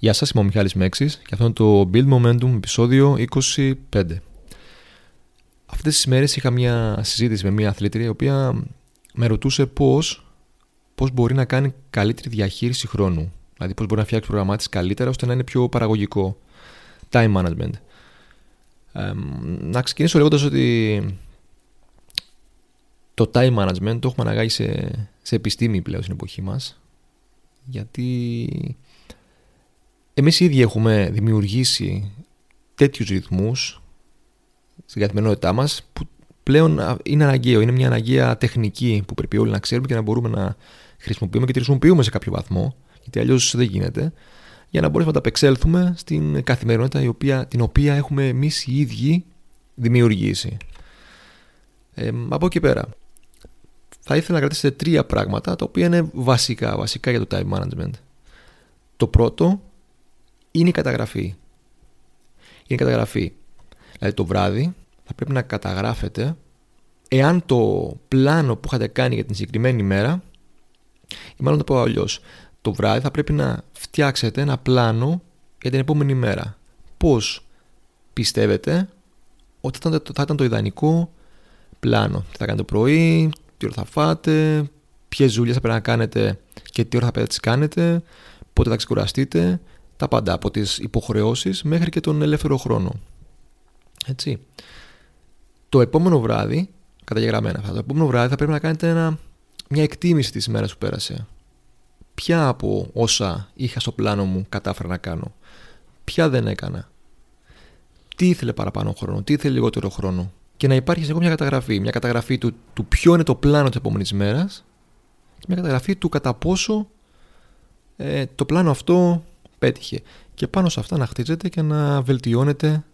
Γεια σας, είμαι ο Μιχάλης Μέξης και αυτό είναι το Build Momentum επεισόδιο 25. Αυτές τις μέρες είχα μια συζήτηση με μια αθλήτρια η οποία με ρωτούσε πώς, πώς μπορεί να κάνει καλύτερη διαχείριση χρόνου. Δηλαδή πώς μπορεί να φτιάξει το πρόγραμμά της καλύτερα ώστε να είναι πιο παραγωγικό. Time management. Ε, να ξεκινήσω λέγοντας ότι το time management το έχουμε αναγάγει σε, σε επιστήμη πλέον στην εποχή μας γιατί εμείς οι ίδιοι έχουμε δημιουργήσει τέτοιους ρυθμούς στην καθημερινότητά μας που πλέον είναι αναγκαίο, είναι μια αναγκαία τεχνική που πρέπει όλοι να ξέρουμε και να μπορούμε να χρησιμοποιούμε και τη χρησιμοποιούμε σε κάποιο βαθμό γιατί αλλιώς δεν γίνεται για να μπορέσουμε να τα απεξέλθουμε στην καθημερινότητα η οποία, την οποία έχουμε εμείς οι ίδιοι δημιουργήσει. Ε, από εκεί πέρα, θα ήθελα να κρατήσετε τρία πράγματα τα οποία είναι βασικά, βασικά για το time management. Το πρώτο είναι η καταγραφή. Είναι η καταγραφή. Δηλαδή το βράδυ θα πρέπει να καταγράφετε εάν το πλάνο που είχατε κάνει για την συγκεκριμένη ημέρα ή μάλλον το πω αλλιώς. Το βράδυ θα πρέπει να φτιάξετε ένα πλάνο για την επόμενη μέρα. Πώς πιστεύετε ότι θα ήταν το ιδανικό πλάνο; Τι θα κάνετε το πρωί, τι ώρα θα φάτε, ποιες δουλειές θα πρέπει να κάνετε και τι ώρα θα πρέπει να τις κάνετε, πότε θα ξεκουραστείτε, τα πάντα από τις υποχρεώσεις μέχρι και τον ελεύθερο χρόνο. Έτσι. Το επόμενο βράδυ, καταγεγραμμένα αυτά, το επόμενο βράδυ θα πρέπει να κάνετε ένα, μια εκτίμηση της ημέρας που πέρασε. Ποια από όσα είχα στο πλάνο μου κατάφερα να κάνω, ποια δεν έκανα, τι ήθελε παραπάνω χρόνο, τι ήθελε λιγότερο χρόνο, και να υπάρχει σε μια καταγραφή. Μια καταγραφή του, του ποιο είναι το πλάνο της επόμενης μέρα και μια καταγραφή του κατά πόσο ε, το πλάνο αυτό πέτυχε. Και πάνω σε αυτά να χτίζετε και να βελτιώνετε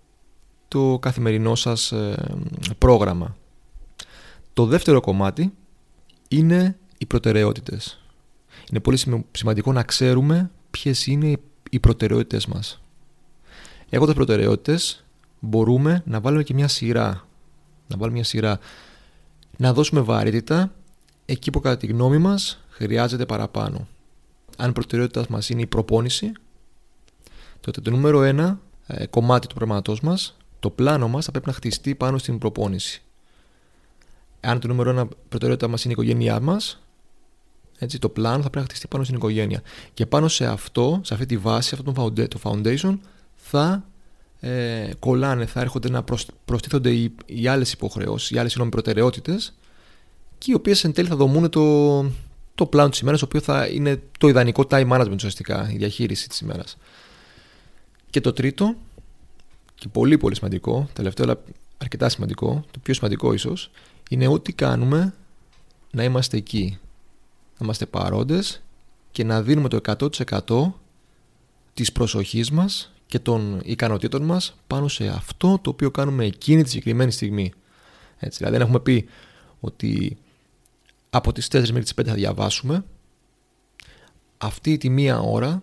το καθημερινό σας ε, πρόγραμμα. Το δεύτερο κομμάτι είναι οι προτεραιότητες. Είναι πολύ σημαντικό να ξέρουμε ποιες είναι οι προτεραιότητες μας. Έχοντας προτεραιότητες μπορούμε να βάλουμε και μια σειρά να βάλουμε μια σειρά, να δώσουμε βαρύτητα εκεί που κατά τη γνώμη μας χρειάζεται παραπάνω. Αν η προτεραιότητα μας είναι η προπόνηση, τότε το νούμερο ένα ε, κομμάτι του προγραμματός μας, το πλάνο μας θα πρέπει να χτιστεί πάνω στην προπόνηση. Αν το νούμερο ένα προτεραιότητα μας είναι η οικογένειά μας, έτσι, το πλάνο θα πρέπει να χτιστεί πάνω στην οικογένεια. Και πάνω σε αυτό, σε αυτή τη βάση, αυτό το foundation, θα ε, κολλάνε, θα έρχονται να προστίθονται οι, οι άλλες υποχρεώσεις, οι άλλες προτεραιότητες και οι οποίες εν τέλει θα δομούν το, το πλάνο της ημέρας, το οποίο θα είναι το ιδανικό time management ουσιαστικά, η διαχείριση της ημέρας. Και το τρίτο, και πολύ πολύ σημαντικό, τελευταίο αλλά αρκετά σημαντικό, το πιο σημαντικό ίσως, είναι ό,τι κάνουμε να είμαστε εκεί. Να είμαστε παρόντες και να δίνουμε το 100% της προσοχής μας και των ικανοτήτων μας πάνω σε αυτό το οποίο κάνουμε εκείνη τη συγκεκριμένη στιγμή. Έτσι, δηλαδή δεν έχουμε πει ότι από τις 4 μέχρι τις 5 θα διαβάσουμε αυτή τη μία ώρα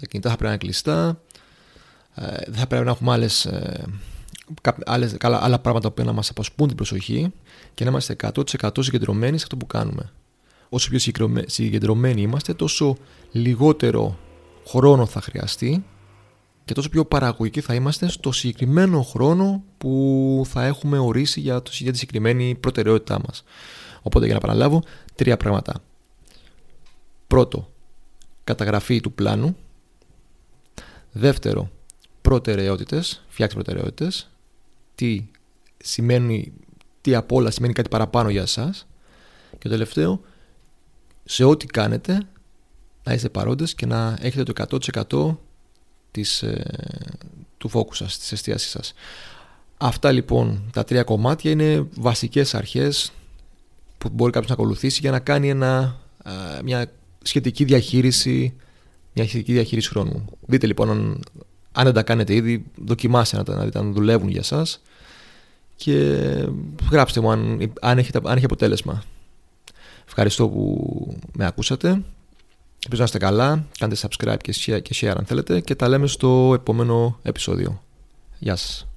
τα κινητά θα πρέπει να είναι κλειστά ε, δεν θα πρέπει να έχουμε άλλες, ε, άλλες, καλά, άλλα πράγματα που να μας απασπούν την προσοχή και να είμαστε 100% συγκεντρωμένοι σε αυτό που κάνουμε. Όσο πιο συγκεντρωμένοι είμαστε τόσο λιγότερο χρόνο θα χρειαστεί και τόσο πιο παραγωγικοί θα είμαστε στο συγκεκριμένο χρόνο που θα έχουμε ορίσει για, το, για τη συγκεκριμένη προτεραιότητά μας. Οπότε για να παραλάβω, τρία πράγματα. Πρώτο, καταγραφή του πλάνου. Δεύτερο, προτεραιότητες, φτιάξτε προτεραιότητες. Τι σημαίνει, τι απ' όλα σημαίνει κάτι παραπάνω για εσάς. Και το τελευταίο, σε ό,τι κάνετε, να είστε παρόντες και να έχετε το 100% της, ε, του φόκου σας, της εστίασής σας. Αυτά λοιπόν τα τρία κομμάτια είναι βασικές αρχές που μπορεί κάποιος να ακολουθήσει για να κάνει ένα, μια σχετική διαχείριση μια σχετική διαχείριση χρόνου. Δείτε λοιπόν αν, αν δεν τα κάνετε ήδη δοκιμάστε να, να δείτε αν δουλεύουν για σας και γράψτε μου αν, αν, έχει, αν έχει αποτέλεσμα. Ευχαριστώ που με ακούσατε Ελπίζω να είστε καλά, κάντε subscribe και share, και share αν θέλετε και τα λέμε στο επόμενο επεισόδιο. Γεια σας.